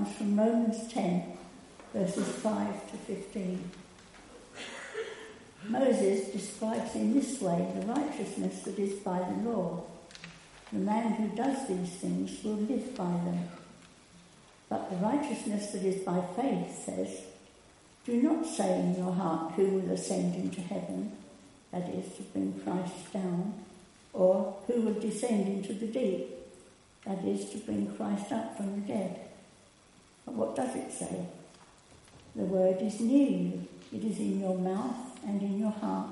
comes from Romans 10, verses 5 to 15. Moses describes in this way the righteousness that is by the law. The man who does these things will live by them. But the righteousness that is by faith says, Do not say in your heart who will ascend into heaven, that is, to bring Christ down, or who will descend into the deep, that is, to bring Christ up from the dead. What does it say? The word is near you, it is in your mouth and in your heart.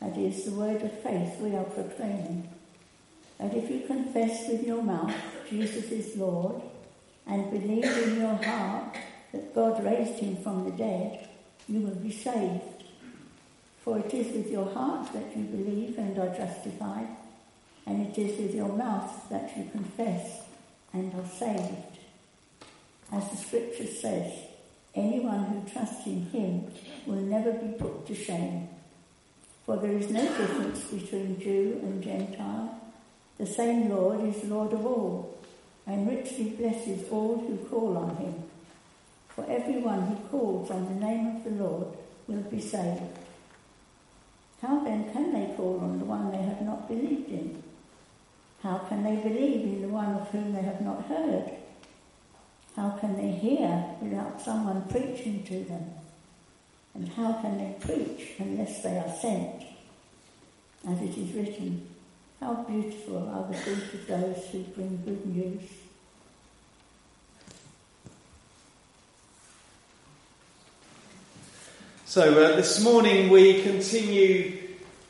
That is the word of faith we are proclaiming. That if you confess with your mouth Jesus is Lord and believe in your heart that God raised him from the dead, you will be saved. For it is with your heart that you believe and are justified, and it is with your mouth that you confess and are saved. As the scripture says, anyone who trusts in him will never be put to shame. For there is no difference between Jew and Gentile. The same Lord is Lord of all and richly blesses all who call on him. For everyone who calls on the name of the Lord will be saved. How then can they call on the one they have not believed in? How can they believe in the one of whom they have not heard? How can they hear without someone preaching to them? And how can they preach unless they are sent? As it is written, how beautiful are the feet of those who bring good news. So, uh, this morning we continue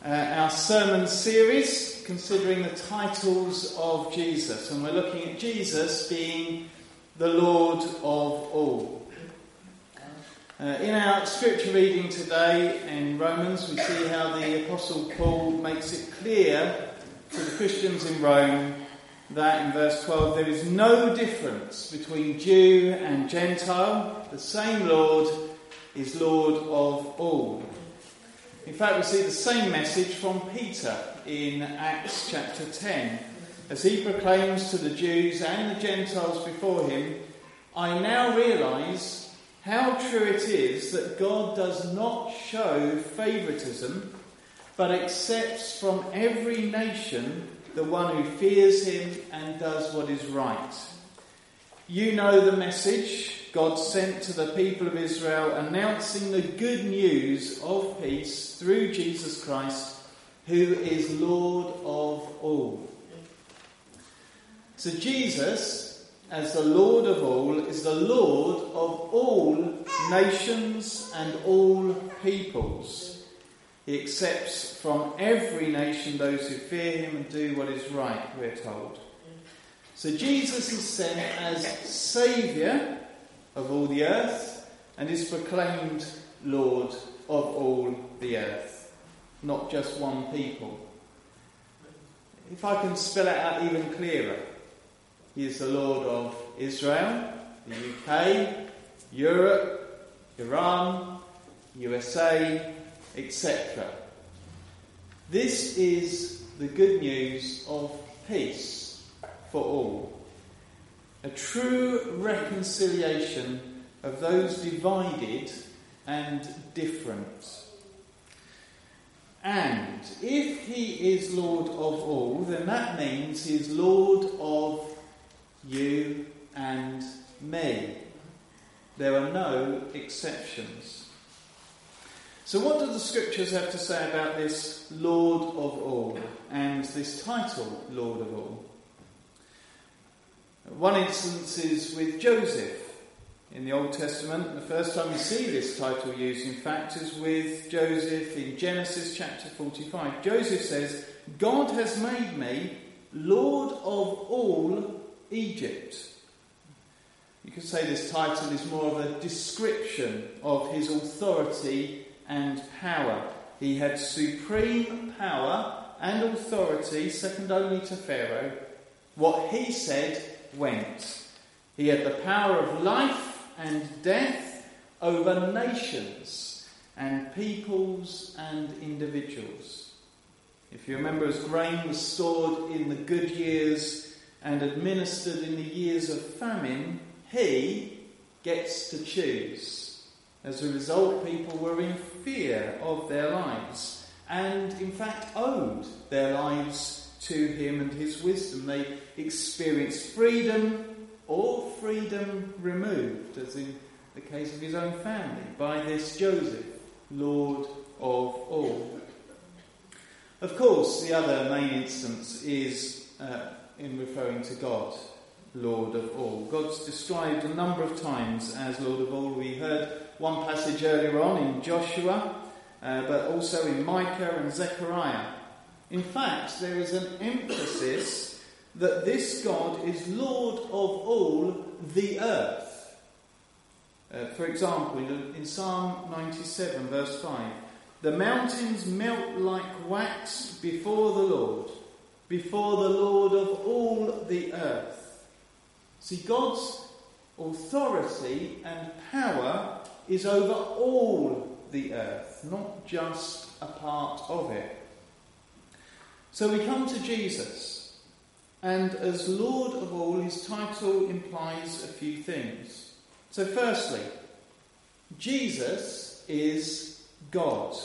uh, our sermon series considering the titles of Jesus, and we're looking at Jesus being the Lord of all. Uh, in our scripture reading today in Romans, we see how the Apostle Paul makes it clear to the Christians in Rome that in verse 12 there is no difference between Jew and Gentile. The same Lord is Lord of all. In fact, we see the same message from Peter in Acts chapter 10 as he proclaims to the Jews and the Gentiles before him I now realize how true it is that God does not show favoritism but accepts from every nation the one who fears him and does what is right. You know the message God sent to the people of Israel, announcing the good news of peace through Jesus Christ, who is Lord of all. So, Jesus, as the Lord of all, is the Lord of all nations and all peoples. He accepts from every nation those who fear him and do what is right, we're told. So Jesus is sent as Saviour of all the earth and is proclaimed Lord of all the earth, not just one people. If I can spell it out even clearer, He is the Lord of Israel, the UK, Europe, Iran, USA, etc. This is the good news of peace for all. A true reconciliation of those divided and different. And if he is Lord of all, then that means he is Lord of you and me. There are no exceptions. So, what do the scriptures have to say about this Lord of all and this title, Lord of all? One instance is with Joseph in the Old Testament. The first time we see this title used, in fact, is with Joseph in Genesis chapter 45. Joseph says, God has made me Lord of all Egypt. You could say this title is more of a description of his authority and power. He had supreme power and authority, second only to Pharaoh. What he said went. He had the power of life and death over nations and peoples and individuals. If you remember, as grain was stored in the good years and administered in the years of famine, he gets to choose. As a result, people were in fear of their lives and, in fact, owed their lives to him and his wisdom. They experienced freedom or freedom removed, as in the case of his own family, by this Joseph, Lord of all. Of course, the other main instance is uh, in referring to God, Lord of all. God's described a number of times as Lord of all. We heard one passage earlier on in Joshua, uh, but also in Micah and Zechariah. In fact, there is an emphasis that this God is Lord of all the earth. Uh, for example, in Psalm 97, verse 5, the mountains melt like wax before the Lord, before the Lord of all the earth. See, God's authority and power is over all the earth, not just a part of it. So we come to Jesus, and as Lord of all, his title implies a few things. So, firstly, Jesus is God.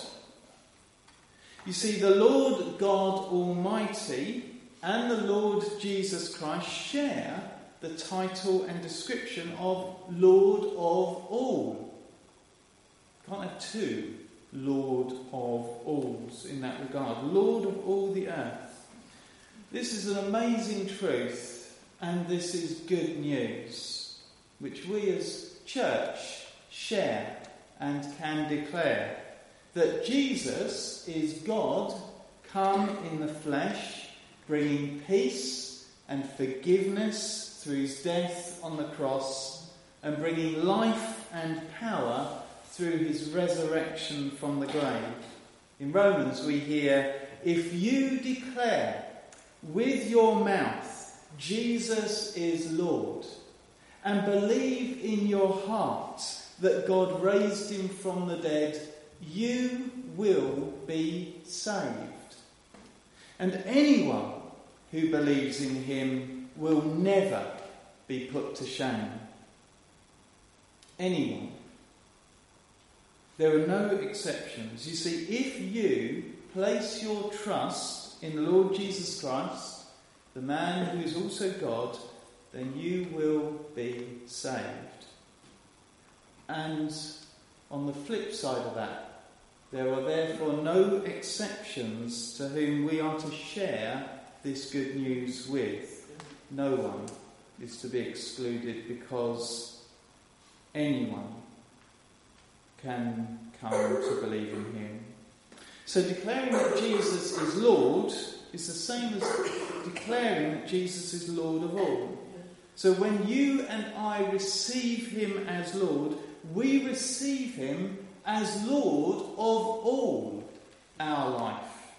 You see, the Lord God Almighty and the Lord Jesus Christ share the title and description of Lord of all. Can't have two Lord of alls in that regard. Lord of all the earth. This is an amazing truth, and this is good news, which we as church share and can declare that Jesus is God come in the flesh, bringing peace and forgiveness through his death on the cross, and bringing life and power through his resurrection from the grave. In Romans, we hear, If you declare with your mouth Jesus is Lord, and believe in your heart that God raised him from the dead, you will be saved. And anyone who believes in him will never be put to shame. Anyone. There are no exceptions. You see, if you place your trust in the Lord Jesus Christ, the man who is also God, then you will be saved. And on the flip side of that, there are therefore no exceptions to whom we are to share this good news with. No one is to be excluded because anyone can come to believe in him. So declaring that Jesus is Lord is the same as declaring that Jesus is Lord of all. So when you and I receive him as Lord, we receive him as Lord of all our life,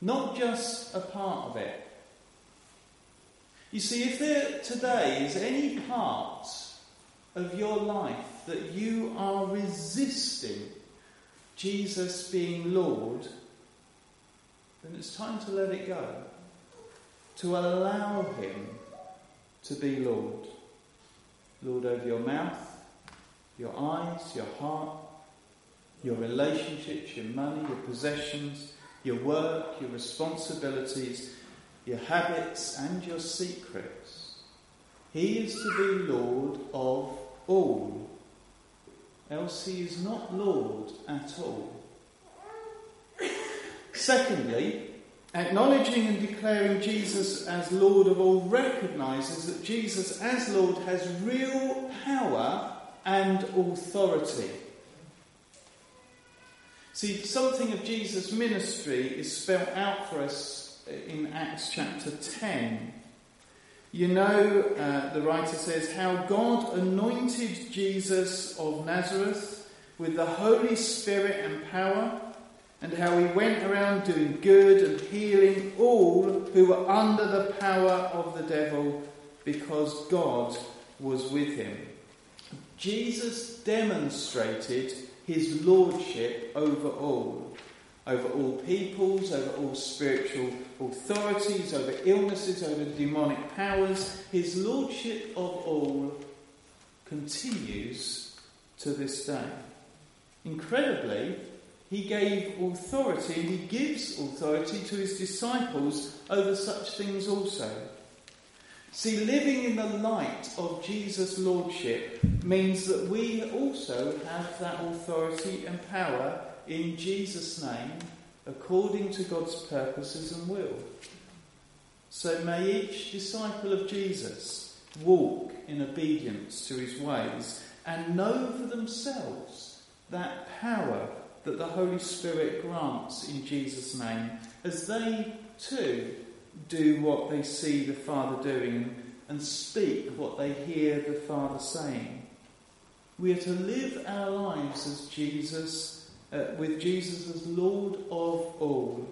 not just a part of it. You see, if there today is any part of your life that you are resisting Jesus being Lord, then it's time to let it go. To allow Him to be Lord. Lord over your mouth, your eyes, your heart, your relationships, your money, your possessions, your work, your responsibilities, your habits, and your secrets. He is to be Lord of all. Else he is not Lord at all. Secondly, acknowledging and declaring Jesus as Lord of all recognises that Jesus as Lord has real power and authority. See, something of Jesus' ministry is spelt out for us in Acts chapter 10. You know, uh, the writer says, how God anointed Jesus of Nazareth with the Holy Spirit and power, and how he went around doing good and healing all who were under the power of the devil because God was with him. Jesus demonstrated his lordship over all, over all peoples, over all spiritual authorities, over illnesses, over demonic powers. His lordship of all continues to this day. Incredibly, he gave authority and he gives authority to his disciples over such things also. See, living in the light of Jesus' Lordship means that we also have that authority and power in Jesus' name according to God's purposes and will. So may each disciple of Jesus walk in obedience to his ways and know for themselves that power that the Holy Spirit grants in Jesus' name as they too do what they see the Father doing and speak what they hear the Father saying. We are to live our lives as Jesus, uh, with Jesus as Lord of all.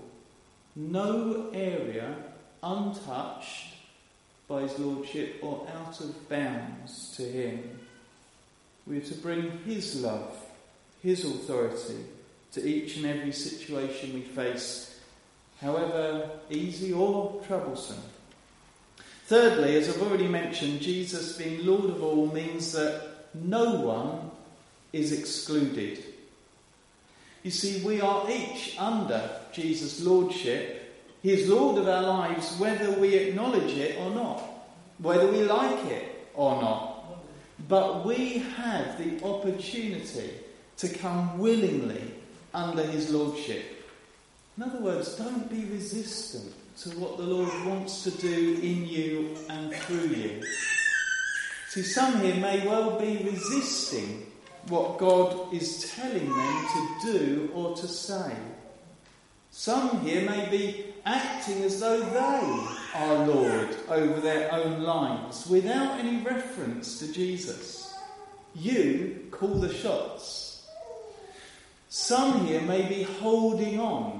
No area untouched by his lordship or out of bounds to him. We are to bring his love, his authority to each and every situation we face however easy or troublesome. Thirdly, as I've already mentioned, Jesus being Lord of all means that no one is excluded. You see, we are each under Jesus' Lordship. He is Lord of our lives whether we acknowledge it or not, whether we like it or not. But we have the opportunity to come willingly under His Lordship. In other words, don't be resistant to what the Lord wants to do in you and through you. See, some here may well be resisting what God is telling them to do or to say. Some here may be acting as though they are Lord over their own lives without any reference to Jesus. You call the shots. Some here may be holding on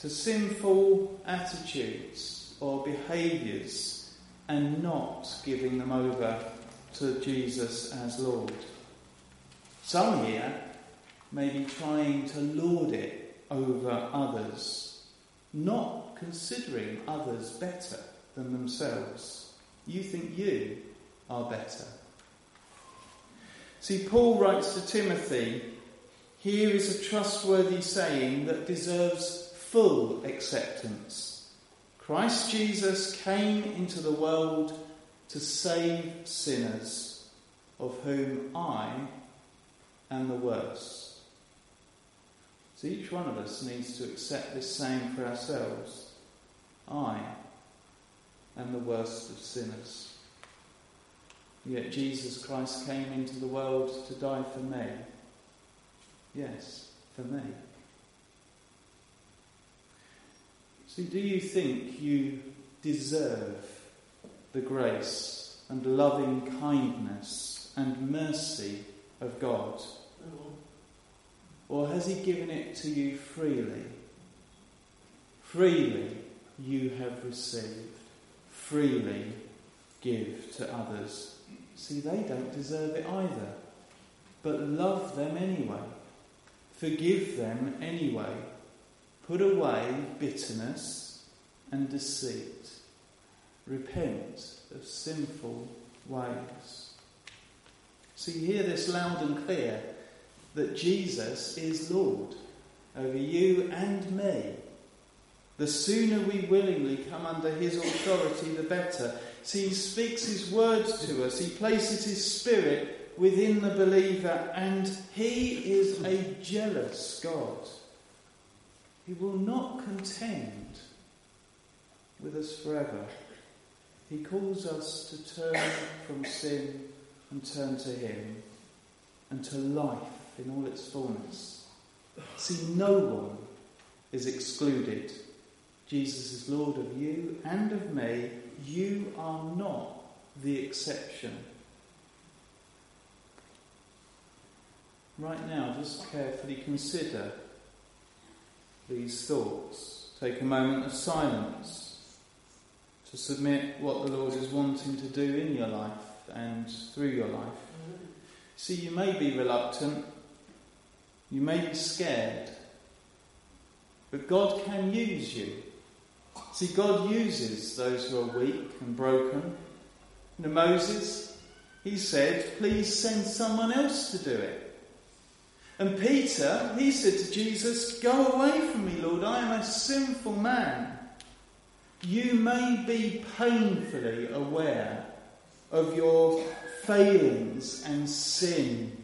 to sinful attitudes or behaviours and not giving them over to Jesus as Lord. Some here may be trying to lord it over others, not considering others better than themselves. You think you are better. See, Paul writes to Timothy, here is a trustworthy saying that deserves full acceptance. Christ Jesus came into the world to save sinners, of whom I am the worst. So each one of us needs to accept this saying for ourselves I am the worst of sinners. Yet Jesus Christ came into the world to die for me. Yes, for me. See, do you think you deserve the grace and loving kindness and mercy of God? Or has He given it to you freely? Freely you have received, freely give to others. See, they don't deserve it either, but love them anyway, forgive them anyway Put away bitterness and deceit. Repent of sinful ways. See, hear this loud and clear that Jesus is Lord over you and me. The sooner we willingly come under his authority, the better. See, he speaks his words to us, he places his spirit within the believer, and he is a jealous God. He will not contend with us forever. He calls us to turn from sin and turn to Him and to life in all its fullness. See, no one is excluded. Jesus is Lord of you and of me. You are not the exception. Right now, just carefully consider these thoughts. Take a moment of silence to submit what the Lord is wanting to do in your life and through your life. See, you may be reluctant, you may be scared, but God can use you. See, God uses those who are weak and broken. You know, Moses, he said, Please send someone else to do it. And Peter, he said to Jesus, Go away from me, Lord, I am a sinful man. You may be painfully aware of your failings and sin,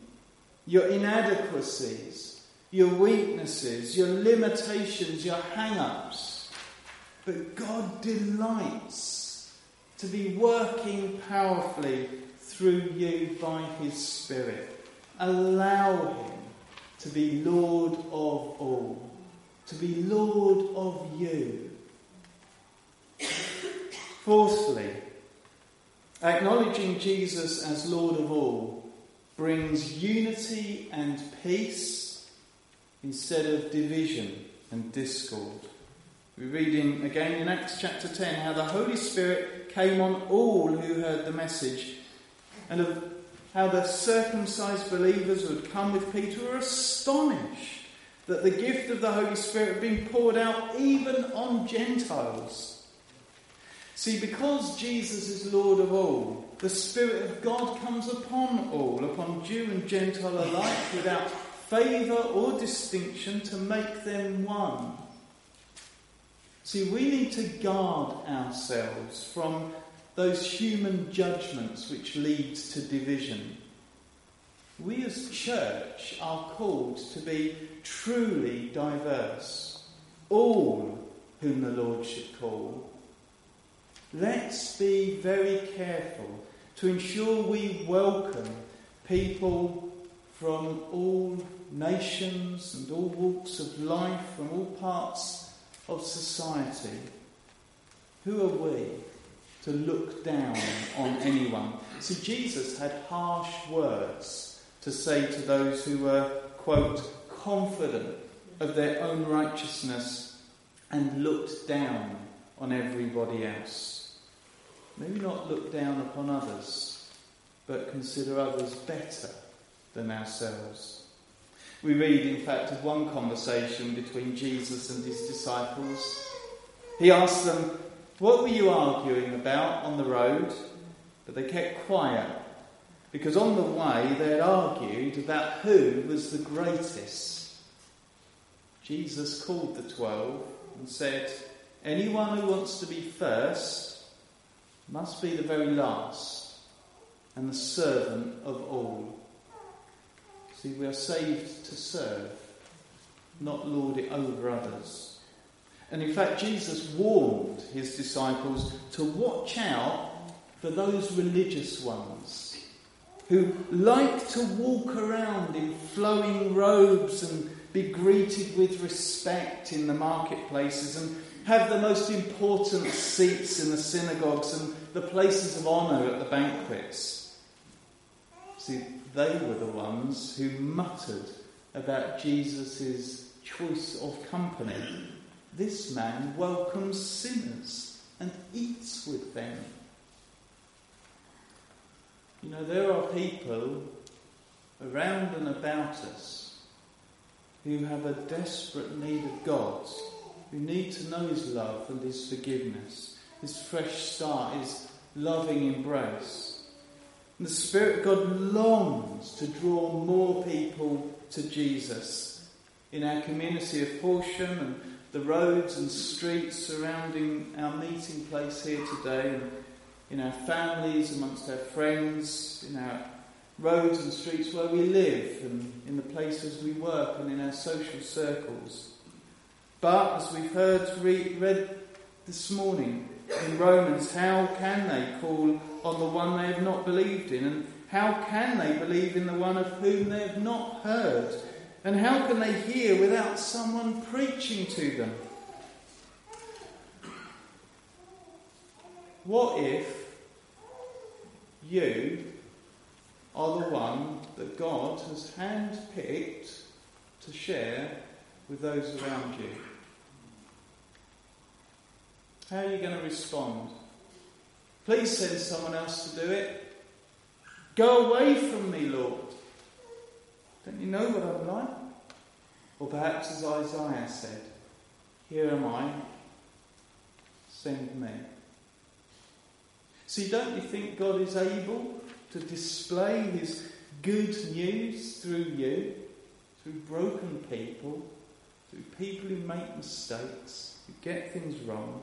your inadequacies, your weaknesses, your limitations, your hang ups. But God delights to be working powerfully through you by His Spirit. Allow Him to be Lord of all, to be Lord of you. Fourthly, acknowledging Jesus as Lord of all brings unity and peace instead of division and discord. We read in, again in Acts chapter 10 how the Holy Spirit came on all who heard the message, and of how the circumcised believers who had come with Peter were astonished that the gift of the Holy Spirit had been poured out even on Gentiles. See, because Jesus is Lord of all, the Spirit of God comes upon all, upon Jew and Gentile alike, without favour or distinction to make them one. See, we need to guard ourselves from those human judgments which lead to division. We as church are called to be truly diverse, all whom the Lord should call Let's be very careful to ensure we welcome people from all nations and all walks of life, from all parts of society. Who are we to look down on anyone? So Jesus had harsh words to say to those who were, quote, confident of their own righteousness and looked down on everybody else. Maybe not look down upon others, but consider others better than ourselves. We read, in fact, of one conversation between Jesus and his disciples. He asked them, What were you arguing about on the road? But they kept quiet, because on the way they had argued about who was the greatest. Jesus called the twelve and said, Anyone who wants to be first must be the very last and the servant of all. See, we are saved to serve, not lord it over others. And in fact, Jesus warned his disciples to watch out for those religious ones who like to walk around in flowing robes and be greeted with respect in the marketplaces and have the most important seats in the synagogues and the places of honour at the banquets. See, they were the ones who muttered about Jesus' choice of company. This man welcomes sinners and eats with them. You know, there are people around and about us who have a desperate need of God who need to know His love and His forgiveness, His fresh start, His loving embrace. And the Spirit God longs to draw more people to Jesus in our community of Horsham and the roads and streets surrounding our meeting place here today, and in our families, amongst our friends, in our roads and streets where we live, and in the places we work, and in our social circles. But as we've heard read, read this morning in Romans, how can they call on the one they have not believed in? And how can they believe in the one of whom they have not heard? And how can they hear without someone preaching to them? What if you are the one that God has handpicked to share with those around you? How are you going to respond? Please send someone else to do it. Go away from me, Lord. Don't you know what I'm like? Or perhaps as Isaiah said, Here am I, send me. See, don't you think God is able to display his good news through you, through broken people, through people who make mistakes, who get things wrong.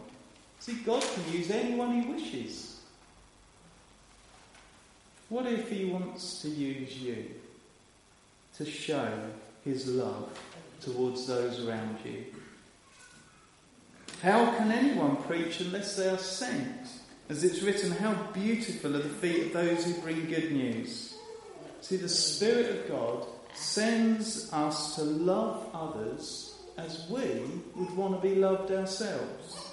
See, God can use anyone he wishes. What if he wants to use you to show his love towards those around you? How can anyone preach unless they are sent? As it's written, how beautiful are the feet of those who bring good news. See, the Spirit of God sends us to love others as we would want to be loved ourselves.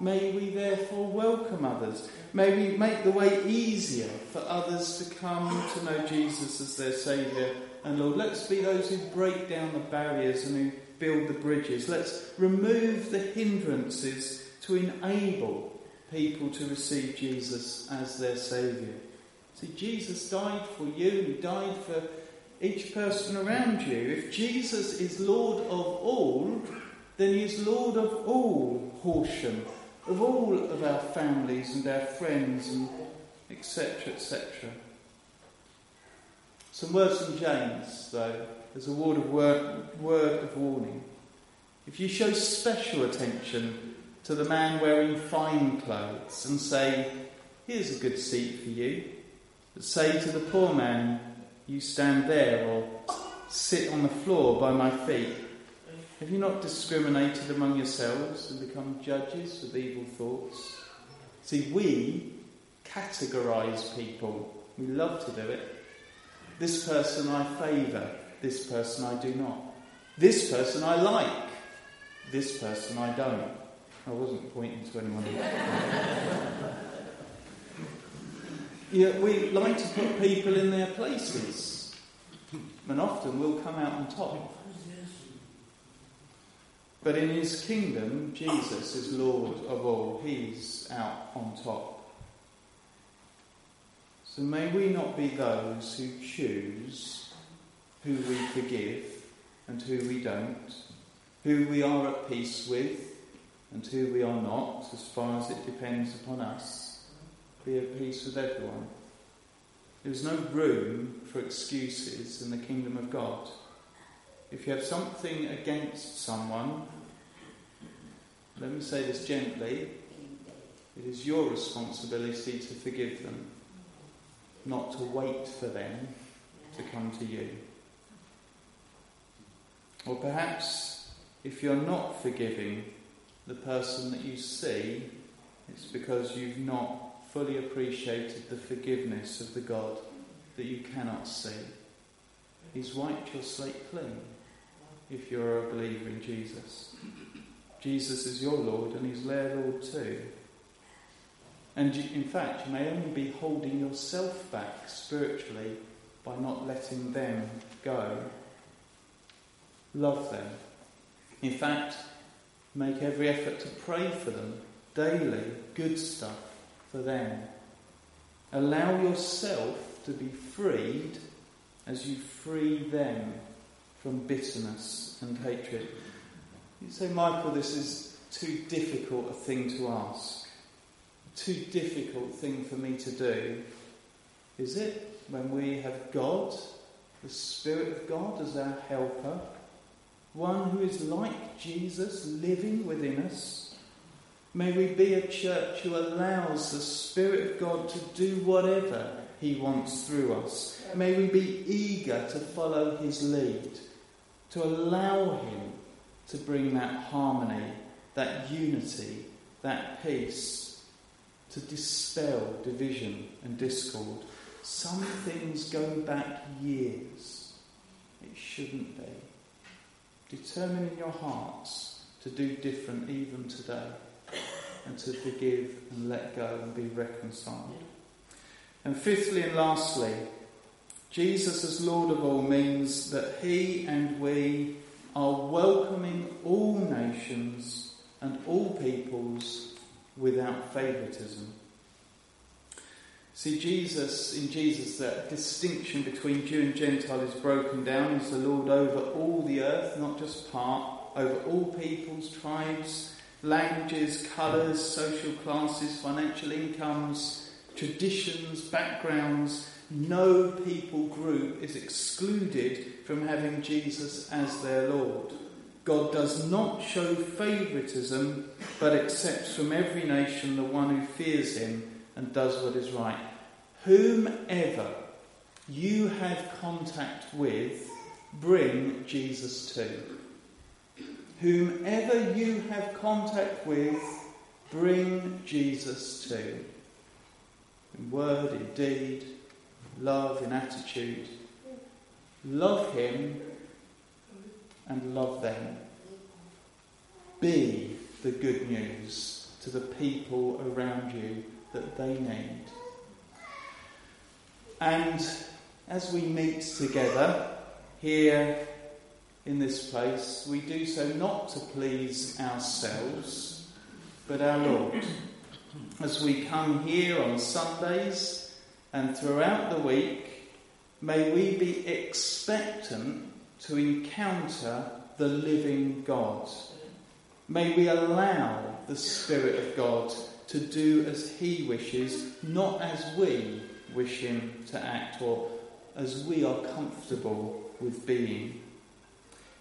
May we therefore welcome others. May we make the way easier for others to come to know Jesus as their Saviour and Lord. Let's be those who break down the barriers and who build the bridges. Let's remove the hindrances to enable people to receive Jesus as their Saviour. See, Jesus died for you, He died for each person around you. If Jesus is Lord of all, then He is Lord of all Horsham, of all of our families and our friends, and etc. etc. Some words from James, though, as a word of, word, word of warning. If you show special attention to the man wearing fine clothes and say, Here's a good seat for you, but say to the poor man, You stand there or sit on the floor by my feet, have you not discriminated among yourselves and become judges of evil thoughts? See, we categorise people. We love to do it. This person I favour, this person I do not. This person I like, this person I don't. I wasn't pointing to anyone. we like to put people in their places, and often we'll come out on top. But in his kingdom, Jesus is Lord of all. He's out on top. So may we not be those who choose who we forgive and who we don't, who we are at peace with and who we are not, as far as it depends upon us. Be at peace with everyone. There is no room for excuses in the kingdom of God. If you have something against someone, let me say this gently, it is your responsibility to forgive them not to wait for them to come to you. Or perhaps if you're not forgiving the person that you see, it's because you've not fully appreciated the forgiveness of the God that you cannot see. He's wiped your slate clean if you're a believer in Jesus. Jesus is your Lord and He's their Lord too. And you, in fact, you may only be holding yourself back spiritually by not letting them go. Love them. In fact, make every effort to pray for them daily, good stuff for them. Allow yourself to be freed as you free them from bitterness and hatred. You say, Michael, this is too difficult a thing to ask too difficult thing for me to do, is it? When we have God, the Spirit of God, as our helper, one who is like Jesus living within us. May we be a church who allows the Spirit of God to do whatever He wants through us. May we be eager to follow His lead, to allow Him to bring that harmony, that unity, that peace to dispel division and discord. Some things go back years. It shouldn't be. Determine in your hearts to do different even today and to forgive and let go and be reconciled. And fifthly and lastly, Jesus as Lord of all means that He and we are welcoming all nations and all peoples without favoritism. See, Jesus, in Jesus, that distinction between Jew and Gentile is broken down. He's the Lord over all the earth, not just part, over all peoples, tribes, languages, colours, social classes, financial incomes, traditions, backgrounds, no people group is excluded from having Jesus as their Lord. God does not show favouritism, but accepts from every nation the one who fears him and does what is right. Whomever you have contact with, bring Jesus to. Whomever you have contact with, bring Jesus to. In word, in deed, love, in attitude. Love him and love them. Be the good news to the people around you that they need. And as we meet together here in this place, we do so not to please ourselves, but our Lord. As we come here on Sundays and throughout the week, may we be expectant to encounter the living God. May we allow the Spirit of God to do as He wishes, not as we wish Him to act or as we are comfortable with being.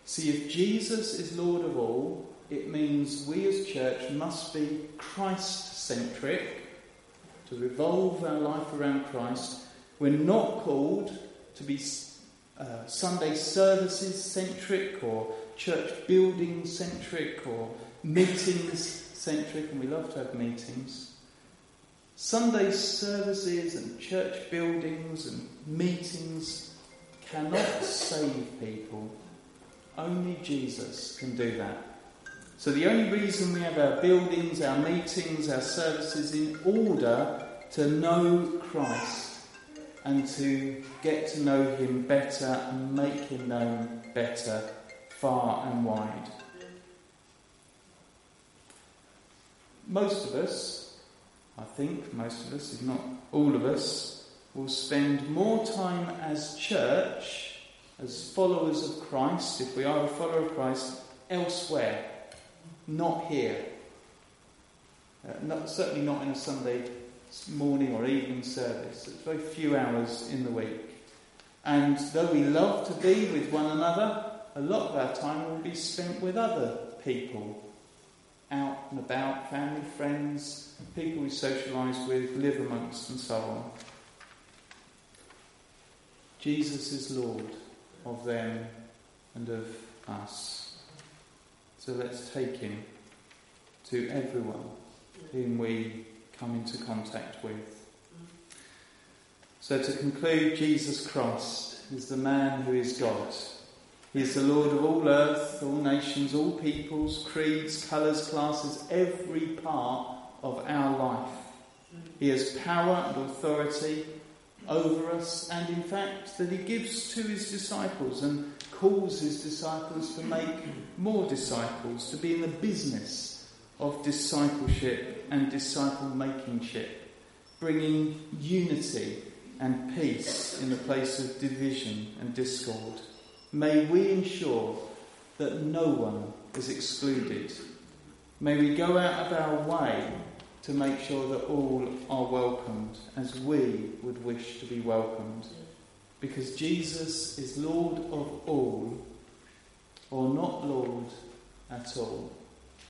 See, if Jesus is Lord of all, it means we as church must be Christ centric, to revolve our life around Christ. We're not called to be uh, Sunday services centric or church building centric or meetings centric, and we love to have meetings. Sunday services and church buildings and meetings cannot save people. Only Jesus can do that. So, the only reason we have our buildings, our meetings, our services in order to know Christ and to get to know him better and make him known better far and wide. Most of us, I think, most of us, if not all of us, will spend more time as church, as followers of Christ, if we are a follower of Christ, elsewhere, not here. Uh, not, certainly not in a Sunday morning or evening service. It's very few hours in the week. And though we love to be with one another, a lot of our time will be spent with other people. Out and about, family, friends, people we socialise with, live amongst, and so on. Jesus is Lord of them and of us. So let's take him to everyone whom we come into contact with. So, to conclude, Jesus Christ is the man who is God. He is the Lord of all earth, all nations, all peoples, creeds, colours, classes, every part of our life. He has power and authority over us, and in fact, that he gives to his disciples and calls his disciples to make more disciples, to be in the business of discipleship and disciple makingship, bringing unity and peace in the place of division and discord. May we ensure that no one is excluded. May we go out of our way to make sure that all are welcomed as we would wish to be welcomed. Because Jesus is Lord of all, or not Lord at all.